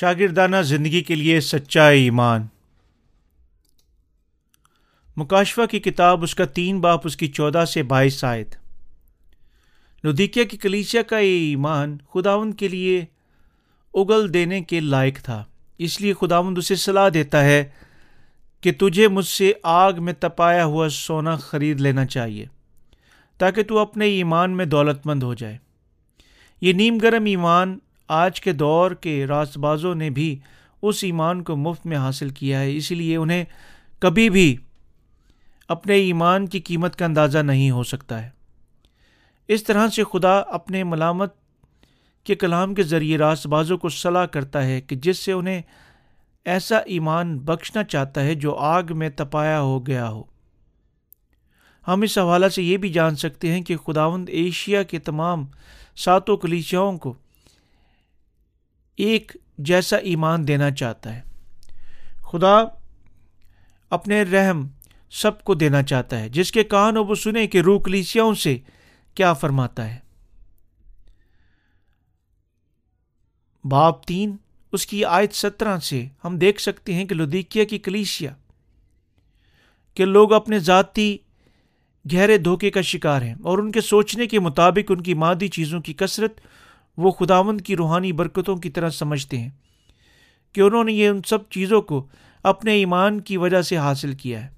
شاگردانہ زندگی کے لیے سچا ایمان۔ مکاشفہ کی کتاب اس کا تین باپ، اس کی چودہ سے بائیس آیت۔ لدیکیا کی کلیچیا کا یہ ایمان خداون کے لیے اگل دینے کے لائق تھا۔ اس لیے خداوند اسے صلاح دیتا ہے کہ تجھے مجھ سے آگ میں تپایا ہوا سونا خرید لینا چاہیے، تاکہ تو اپنے ایمان میں دولت مند ہو جائے۔ یہ نیم گرم ایمان آج کے دور کے راس بازوں نے بھی اس ایمان کو مفت میں حاصل کیا ہے اسی لیے انہیں کبھی بھی اپنے ایمان کی قیمت کا اندازہ نہیں ہو سکتا ہے۔ اس طرح سے خدا اپنے ملامت کے کلام کے ذریعے راس بازوں کو صلاح کرتا ہے کہ جس سے انہیں ایسا ایمان بخشنا چاہتا ہے جو آگ میں تپایا ہو گیا ہو۔ ہم اس حوالہ سے یہ بھی جان سکتے ہیں کہ خداوند ایشیا کے تمام ساتوں کلیچاؤں کو ایک جیسا ایمان دینا چاہتا ہے۔ خدا اپنے رحم سب کو دینا چاہتا ہے۔ جس کے کان وہ سنے کہ روح کلیسیاؤں سے کیا فرماتا ہے۔ باپ تین، اس کی آیت سترہ سے ہم دیکھ سکتے ہیں کہ لدیکیا کی کلیسیا کے لوگ اپنے ذاتی گہرے دھوکے کا شکار ہیں اور ان کے سوچنے کے مطابق ان کی مادی چیزوں کی کثرت وہ خداوند کی روحانی برکتوں کی طرح سمجھتے ہیں کہ انہوں نے یہ ان سب چیزوں کو اپنے ایمان کی وجہ سے حاصل کیا ہے۔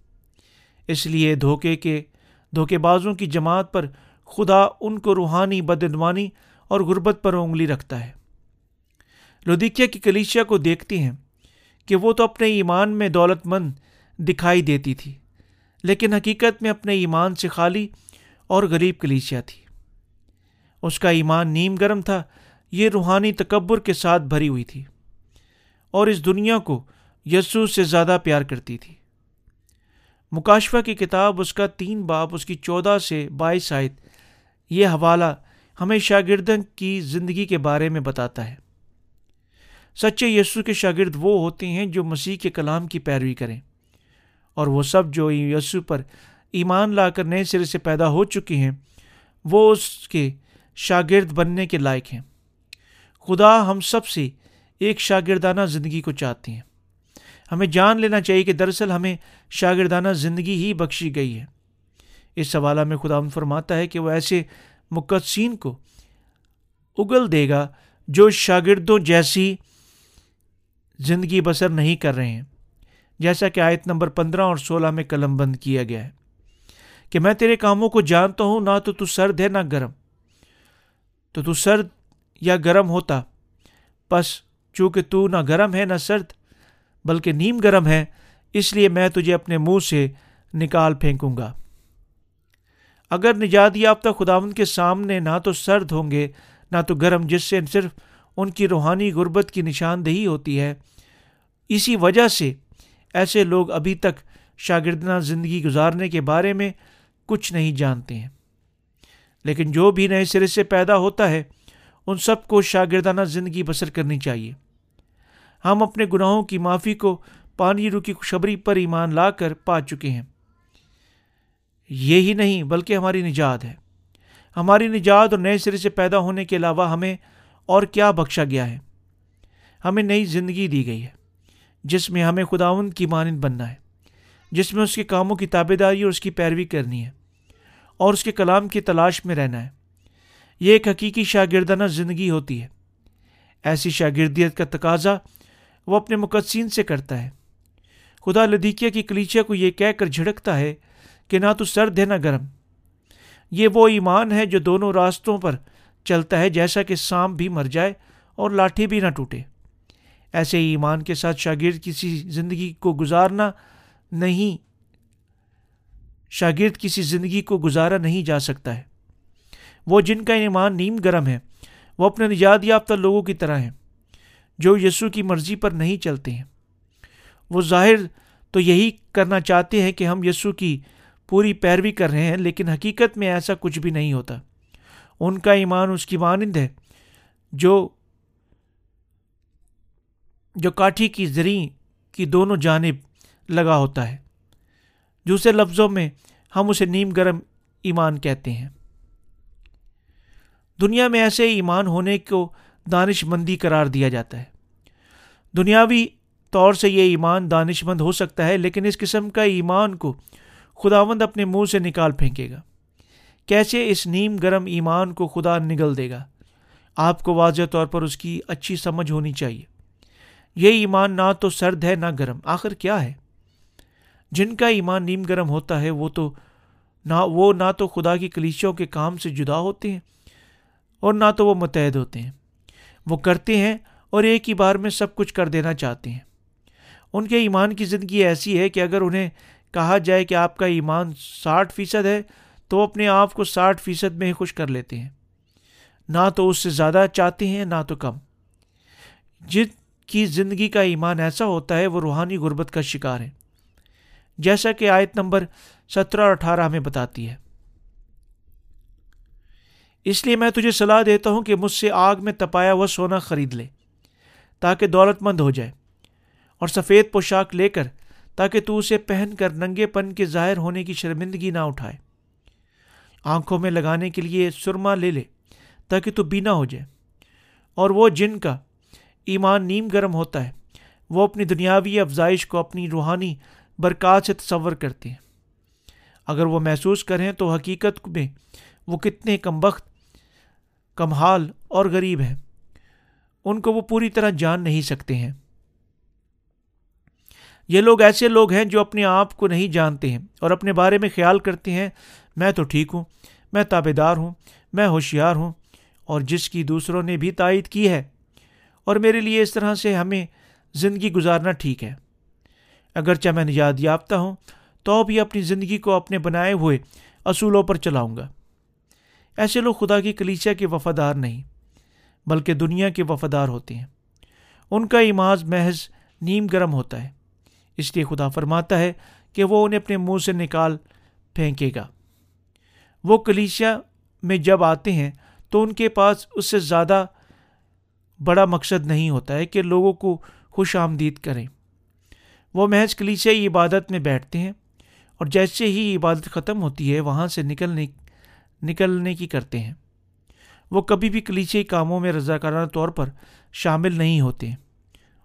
اس لیے دھوکے کے، دھوکے بازوں کی جماعت پر خدا ان کو روحانی بدعنوانی اور غربت پر انگلی رکھتا ہے۔ لدیکیا کی کلیشیا کو دیکھتے ہیں کہ وہ تو اپنے ایمان میں دولت مند دکھائی دیتی تھی، لیکن حقیقت میں اپنے ایمان سے خالی اور غریب کلیشیا تھی۔ اس کا ایمان نیم گرم تھا، یہ روحانی تکبر کے ساتھ بھری ہوئی تھی۔ اور اس دنیا کو یسو سے زیادہ پیار کرتی تھی۔ مکاشفہ کی کتاب اس کا تین باپ، اس کی چودہ سے بائیس آیت، یہ حوالہ ہمیں شاگردن کی زندگی کے بارے میں بتاتا ہے۔ سچے یسو کے شاگرد وہ ہوتے ہیں جو مسیح کے کلام کی پیروی کریں۔ اور وہ سب جو یسو پر ایمان لا کر نئے سرے سے پیدا ہو چکے ہیں، وہ اس کے شاگرد بننے کے لائق ہیں۔ خدا ہم سب سے ایک شاگردانہ زندگی کو چاہتے ہیں۔ ہمیں جان لینا چاہیے کہ دراصل ہمیں شاگردانہ زندگی ہی بخشی گئی ہے۔ اس سوالہ میں خدا فرماتا ہے کہ وہ ایسے مقدسین کو اگل دے گا جو شاگردوں جیسی زندگی بسر نہیں کر رہے ہیں۔ جیسا کہ آیت نمبر پندرہ اور سولہ میں قلم بند کیا گیا ہے کہ میں تیرے کاموں کو جانتا ہوں، نہ تو تو سرد ہے، نہ گرم۔ تو تو سرد یا گرم ہوتا۔ بس چونکہ تو نہ گرم ہے نہ سرد، بلکہ نیم گرم ہے، اس لیے میں تجھے اپنے منہ سے نکال پھینکوں گا۔ اگر نجات یافتہ خداون کے سامنے نہ تو سرد ہوں گے، نہ تو گرم، جس سے صرف ان کی روحانی غربت کی نشاندہی ہوتی ہے۔ اسی وجہ سے ایسے لوگ ابھی تک شاگردانہ زندگی گزارنے کے بارے میں کچھ نہیں جانتے ہیں۔ لیکن جو بھی نئے سرے سے پیدا ہوتا ہے، ان سب کو شاگردانہ زندگی بسر کرنی چاہیے۔ ہم اپنے گناہوں کی معافی کو پانی رو کی خوشبری پر ایمان لا کر پا چکے ہیں۔ یہی نہیں، بلکہ ہماری نجات ہے۔ ہماری نجات اور نئے سرے سے پیدا ہونے کے علاوہ ہمیں اور کیا بخشا گیا ہے؟ ہمیں نئی زندگی دی گئی ہے، جس میں ہمیں خداون کی مانند بننا ہے، جس میں اس کے کاموں کی تابے داری اور اس کی پیروی کرنی ہے۔ اور اس کے کلام کی تلاش میں رہنا ہے۔ یہ ایک حقیقی شاگردانہ زندگی ہوتی ہے۔ ایسی شاگردیت کا تقاضا وہ اپنے مقدسین سے کرتا ہے۔ خدا لدیکیا کی کلیچیا کو یہ کہہ کر جھڑکتا ہے کہ نہ تو سرد ہے نہ گرم۔ یہ وہ ایمان ہے جو دونوں راستوں پر چلتا ہے جیسا کہ سام بھی مر جائے اور لاٹھی بھی نہ ٹوٹے۔ ایسے ایمان کے ساتھ شاگرد کسی زندگی کو گزارنا نہیں شاگرد کسی زندگی کو گزارا نہیں جا سکتا ہے۔ وہ جن کا ایمان نیم گرم ہے، وہ اپنے نجات یافتہ لوگوں کی طرح ہیں، جو یسو کی مرضی پر نہیں چلتے ہیں۔ وہ ظاہر تو یہی کرنا چاہتے ہیں کہ ہم یسو کی پوری پیروی کر رہے ہیں، لیکن حقیقت میں ایسا کچھ بھی نہیں ہوتا۔ ان کا ایمان اس کی مانند ہے، جو جو کاٹھی کی زریں کی دونوں جانب لگا ہوتا ہے۔ دوسرے لفظوں میں ہم اسے نیم گرم ایمان کہتے ہیں۔ دنیا میں ایسے ایمان ہونے کو دانش مندی قرار دیا جاتا ہے۔ دنیاوی طور سے یہ ایمان دانش مند ہو سکتا ہے، لیکن اس قسم کا ایمان کو خداوند اپنے منہ سے نکال پھینکے گا۔ کیسے اس نیم گرم ایمان کو خدا نگل دے گا؟ آپ کو واضح طور پر اس کی اچھی سمجھ ہونی چاہیے۔ یہ ایمان نہ تو سرد ہے نہ گرم۔ آخر کیا ہے؟ جن کا ایمان نیم گرم ہوتا ہے، وہ تو نہ، وہ نہ تو خدا کی کلیچوں کے کام سے جدا ہوتے ہیں اور نہ تو وہ متحد ہوتے ہیں۔ وہ کرتے ہیں اور ایک ہی بار میں سب کچھ کر دینا چاہتے ہیں۔ ان کے ایمان کی زندگی ایسی ہے کہ اگر انہیں کہا جائے کہ آپ کا ایمان ساٹھ فیصد ہے، تو وہ اپنے آپ کو ساٹھ فیصد میں ہی خوش کر لیتے ہیں۔ نہ تو اس سے زیادہ چاہتے ہیں، نہ تو کم۔ جن کی زندگی کا ایمان ایسا ہوتا ہے، وہ روحانی غربت کا شکار ہے جیسا کہ آیت نمبر سترہ اور اٹھارہ ہمیں بتاتی ہے۔ اس لیے میں تجھے صلاح دیتا ہوں کہ مجھ سے آگ میں تپایا ہوا سونا خرید لے، تاکہ دولت مند ہو جائے، اور سفید پوشاک لے کر تاکہ تو اسے پہن کر ننگے پن کے ظاہر ہونے کی شرمندگی نہ اٹھائے۔ آنکھوں میں لگانے کے لیے سرما لے لے، تاکہ تو بینا ہو جائے۔ اور وہ جن کا ایمان نیم گرم ہوتا ہے، وہ اپنی دنیاوی افزائش کو اپنی روحانی برکات سے تصور کرتے ہیں۔ اگر وہ محسوس کریں تو حقیقت میں وہ کتنے کم وقت کم حال اور غریب ہیں۔ ان کو وہ پوری طرح جان نہیں سکتے ہیں۔ یہ لوگ ایسے لوگ ہیں جو اپنے آپ کو نہیں جانتے ہیں اور اپنے بارے میں خیال کرتے ہیں، میں تو ٹھیک ہوں، میں تابے دار ہوں، میں ہوشیار ہوں، اور جس کی دوسروں نے بھی تائید کی ہے۔ اور میرے لیے اس طرح سے ہمیں زندگی گزارنا ٹھیک ہے۔ اگرچہ میں نجات یافتہ ہوں، تو بھی اپنی زندگی کو اپنے بنائے ہوئے اصولوں پر چلاؤں گا۔ ایسے لوگ خدا کی کلیچہ کے وفادار نہیں، بلکہ دنیا کے وفادار ہوتے ہیں۔ ان کا ایماز محض نیم گرم ہوتا ہے۔ اس لیے خدا فرماتا ہے کہ وہ انہیں اپنے منہ سے نکال پھینکے گا۔ وہ کلیشیا میں جب آتے ہیں، تو ان کے پاس اس سے زیادہ بڑا مقصد نہیں ہوتا ہے کہ لوگوں کو خوش آمدید کریں۔ وہ محض کلیسیائی عبادت میں بیٹھتے ہیں اور جیسے ہی عبادت ختم ہوتی ہے وہاں سے نکلنے نکلنے کی کرتے ہیں۔ وہ کبھی بھی کلیچے کاموں میں رضاکارانہ طور پر شامل نہیں ہوتے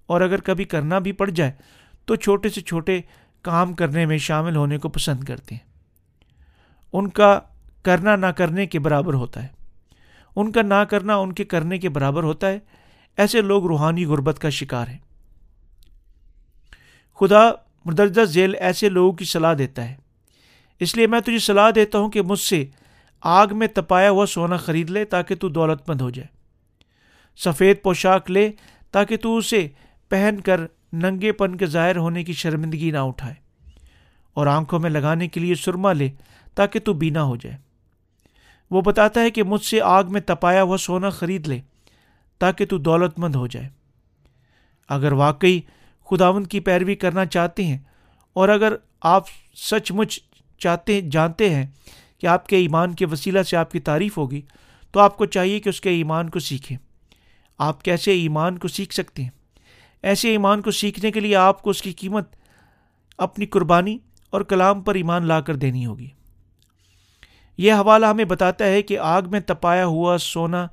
اور اگر کبھی کرنا بھی پڑ جائے تو چھوٹے سے چھوٹے کام کرنے میں شامل ہونے کو پسند کرتے ہیں۔ ان کا کرنا نہ کرنے کے برابر ہوتا ہے۔ ان کا نہ کرنا ان کے کرنے کے برابر ہوتا ہے۔ ایسے لوگ روحانی غربت کا شکار ہیں۔ خدا مدرجہ ذیل ایسے لوگوں کی صلاح دیتا ہے۔ اس لیے میں تجھے صلاح دیتا ہوں کہ مجھ سے آگ میں تپایا ہوا سونا خرید لے تاکہ تو دولت مند ہو جائے۔ سفید پوشاک لے تاکہ تو اسے پہن کر ننگے پن کے ظاہر ہونے کی شرمندگی نہ اٹھائے۔ اور آنکھوں میں لگانے کے لیے سرما لے تاکہ تو بینا ہو جائے۔ وہ بتاتا ہے کہ مجھ سے آگ میں تپایا ہوا سونا خرید لے تاکہ تو دولت مند ہو جائے۔ اگر واقعی خداون کی پیروی کرنا چاہتے ہیں۔ اور اگر آپ سچ مچ چاہتے، جانتے ہیں کہ آپ کے ایمان کے وسیلہ سے آپ کی تعریف ہوگی، تو آپ کو چاہیے کہ اس کے ایمان کو سیکھیں۔ آپ کیسے ایمان کو سیکھ سکتے ہیں؟ ایسے ایمان کو سیکھنے کے لیے آپ کو اس کی قیمت اپنی قربانی اور کلام پر ایمان لا کر دینی ہوگی۔ یہ حوالہ ہمیں بتاتا ہے کہ آگ میں تپایا ہوا سونا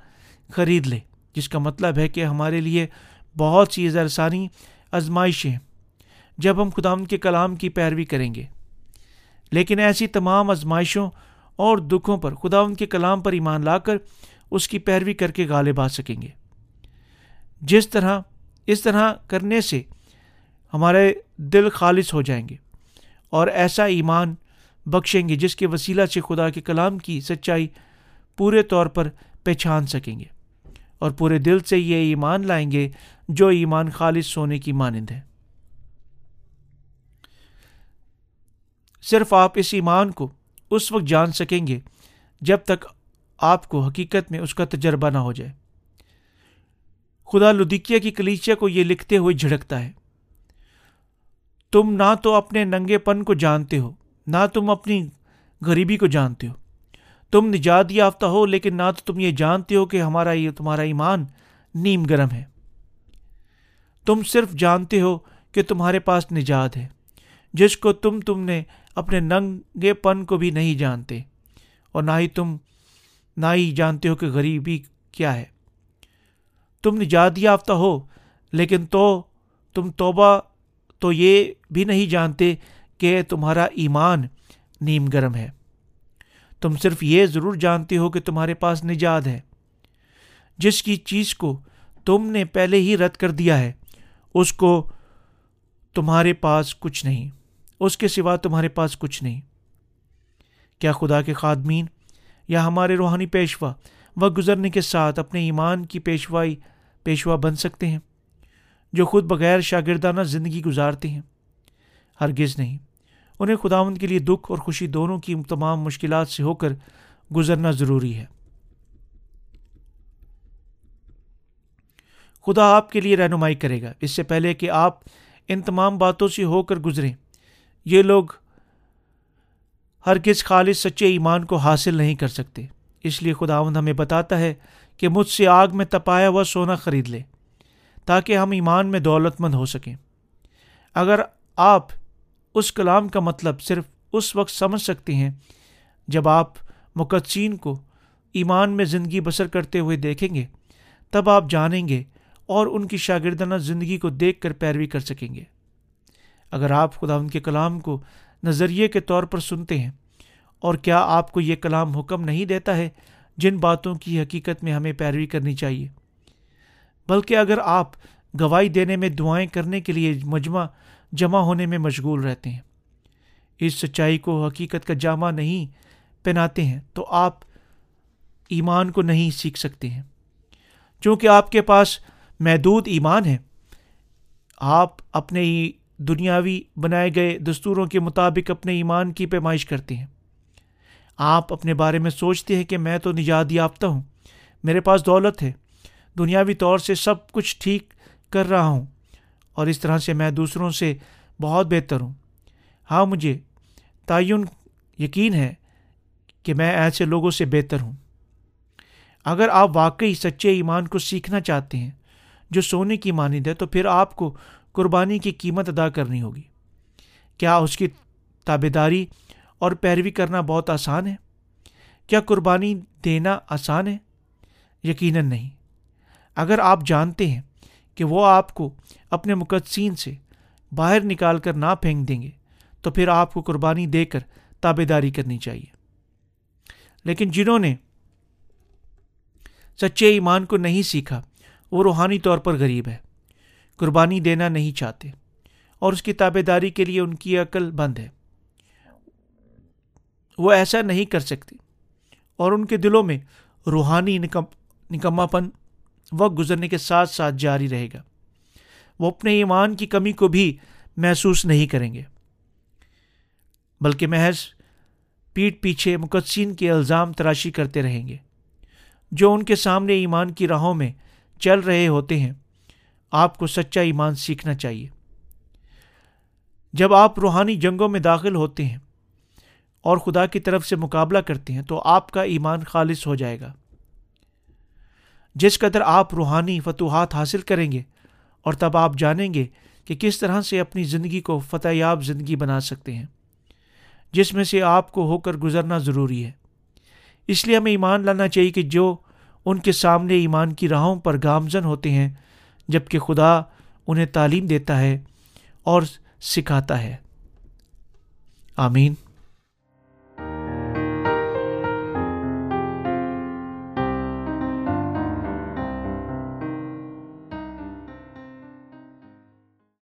خرید لے، جس کا مطلب ہے کہ ہمارے لیے بہت سی ارسانی آزمائشیں جب ہم خدام کے کلام کی پیروی کریں گے۔ لیکن ایسی تمام آزمائشوں اور دکھوں پر خدا ان کے کلام پر ایمان لا کر اس کی پیروی کر کے غالب آ سکیں گے۔ جس طرح، اس طرح کرنے سے ہمارے دل خالص ہو جائیں گے اور ایسا ایمان بخشیں گے جس کے وسیلہ سے خدا کے کلام کی سچائی پورے طور پر پہچان سکیں گے۔ اور پورے دل سے یہ ایمان لائیں گے جو ایمان خالص سونے کی مانند ہے۔ صرف آپ اس ایمان کو اس وقت جان سکیں گے جب تک آپ کو حقیقت میں اس کا تجربہ نہ ہو جائے۔ خدا لدیکیا کی کلیچیا کو یہ لکھتے ہوئے جھڑکتا ہے۔ تم نہ تو اپنے ننگے پن کو جانتے ہو، نہ تم اپنی غریبی کو جانتے ہو۔ تم نجات یافتہ ہو، لیکن نہ تو تم یہ جانتے ہو کہ ہمارا یہ تمہارا ایمان نیم گرم ہے۔ تم صرف جانتے ہو کہ تمہارے پاس نجات ہے۔ جس کو تم تم نے اپنے ننگے پن کو بھی نہیں جانتے، اور نہ ہی تم نہ ہی جانتے ہو کہ غریبی کیا ہے۔ تم نجات یافتہ ہو، لیکن تو تم توبہ تو یہ بھی نہیں جانتے کہ تمہارا ایمان نیم گرم ہے۔ تم صرف یہ ضرور جانتے ہو کہ تمہارے پاس نجات ہے۔ جس کی چیز کو تم نے پہلے ہی رد کر دیا ہے، اس کو تمہارے پاس کچھ نہیں۔ اس کے سوا تمہارے پاس کچھ نہیں۔ کیا خدا کے خادمین یا ہمارے روحانی پیشوا وقت گزرنے کے ساتھ اپنے ایمان کی پیشوائی، پیشوا بن سکتے ہیں، جو خود بغیر شاگردانہ زندگی گزارتے ہیں۔ ہرگز نہیں۔ انہیں خداوند کے لیے دکھ اور خوشی دونوں کی تمام مشکلات سے ہو کر گزرنا ضروری ہے۔ خدا آپ کے لیے رہنمائی کرے گا۔ اس سے پہلے کہ آپ ان تمام باتوں سے ہو کر گزریں، یہ لوگ ہر کس خالص سچے ایمان کو حاصل نہیں کر سکتے۔ اس لیے خداوند ہمیں بتاتا ہے کہ مجھ سے آگ میں تپایا ہوا سونا خرید لے، تاکہ ہم ایمان میں دولت مند ہو سکیں۔ اگر آپ اس کلام کا مطلب صرف اس وقت سمجھ سکتے ہیں جب آپ مقدسین کو ایمان میں زندگی بسر کرتے ہوئے دیکھیں گے، تب آپ جانیں گے اور ان کی شاگردانہ زندگی کو دیکھ کر پیروی کر سکیں گے۔ اگر آپ خدا ان کے کلام کو نظریے کے طور پر سنتے ہیں، اور کیا آپ کو یہ کلام حکم نہیں دیتا ہے جن باتوں کی حقیقت میں ہمیں پیروی کرنی چاہیے؟ بلکہ اگر آپ گواہی دینے میں دعائیں کرنے کے لیے مجمع جمع ہونے میں مشغول رہتے ہیں۔ اس سچائی کو حقیقت کا جامع نہیں پہناتے ہیں تو آپ ایمان کو نہیں سیکھ سکتے ہیں۔ چونکہ آپ کے پاس محدود ایمان ہے، آپ اپنے دنیاوی بنائے گئے دستوروں کے مطابق اپنے ایمان کی پیمائش کرتے ہیں۔ آپ اپنے بارے میں سوچتے ہیں کہ میں تو نجات یافتہ ہوں، میرے پاس دولت ہے، دنیاوی طور سے سب کچھ ٹھیک کر رہا ہوں۔ اور اس طرح سے میں دوسروں سے بہت بہتر ہوں۔ ہاں مجھے تعین یقین ہے کہ میں ایسے لوگوں سے بہتر ہوں۔ اگر آپ واقعی سچے ایمان کو سیکھنا چاہتے ہیں، جو سونے کی مانند ہے، تو پھر آپ کو قربانی کی قیمت ادا کرنی ہوگی۔ کیا اس کی تابے داری اور پیروی کرنا بہت آسان ہے؟ کیا قربانی دینا آسان ہے؟ یقیناً نہیں۔ اگر آپ جانتے ہیں کہ وہ آپ کو اپنے مقدسین سے باہر نکال کر نہ پھینک دیں گے، تو پھر آپ کو قربانی دے کر تابے داری کرنی چاہیے۔ لیکن جنہوں نے سچے ایمان کو نہیں سیکھا، وہ روحانی طور پر غریب ہے قربانی دینا نہیں چاہتے، اور اس کی تابے داری کے لیے ان کی عقل بند ہے۔ وہ ایسا نہیں کر سکتی اور ان کے دلوں میں روحانی نکما پن وقت گزرنے کے ساتھ ساتھ جاری رہے گا۔ وہ اپنے ایمان کی کمی کو بھی محسوس نہیں کریں گے۔ بلکہ محض پیٹ پیچھے مقدسین کے الزام تراشی کرتے رہیں گے۔ جو ان کے سامنے ایمان کی راہوں میں چل رہے ہوتے ہیں، آپ کو سچا ایمان سیکھنا چاہیے۔ جب آپ روحانی جنگوں میں داخل ہوتے ہیں اور خدا کی طرف سے مقابلہ کرتے ہیں، تو آپ کا ایمان خالص ہو جائے گا۔ جس قدر آپ روحانی فتوحات حاصل کریں گے اور تب آپ جانیں گے کہ کس طرح سے اپنی زندگی کو فتح یاب زندگی بنا سکتے ہیں، جس میں سے آپ کو ہو کر گزرنا ضروری ہے۔ اس لیے ہمیں ایمان لانا چاہیے کہ جو ان کے سامنے ایمان کی راہوں پر گامزن ہوتے ہیں جبکہ خدا انہیں تعلیم دیتا ہے اور سکھاتا ہے۔ آمین۔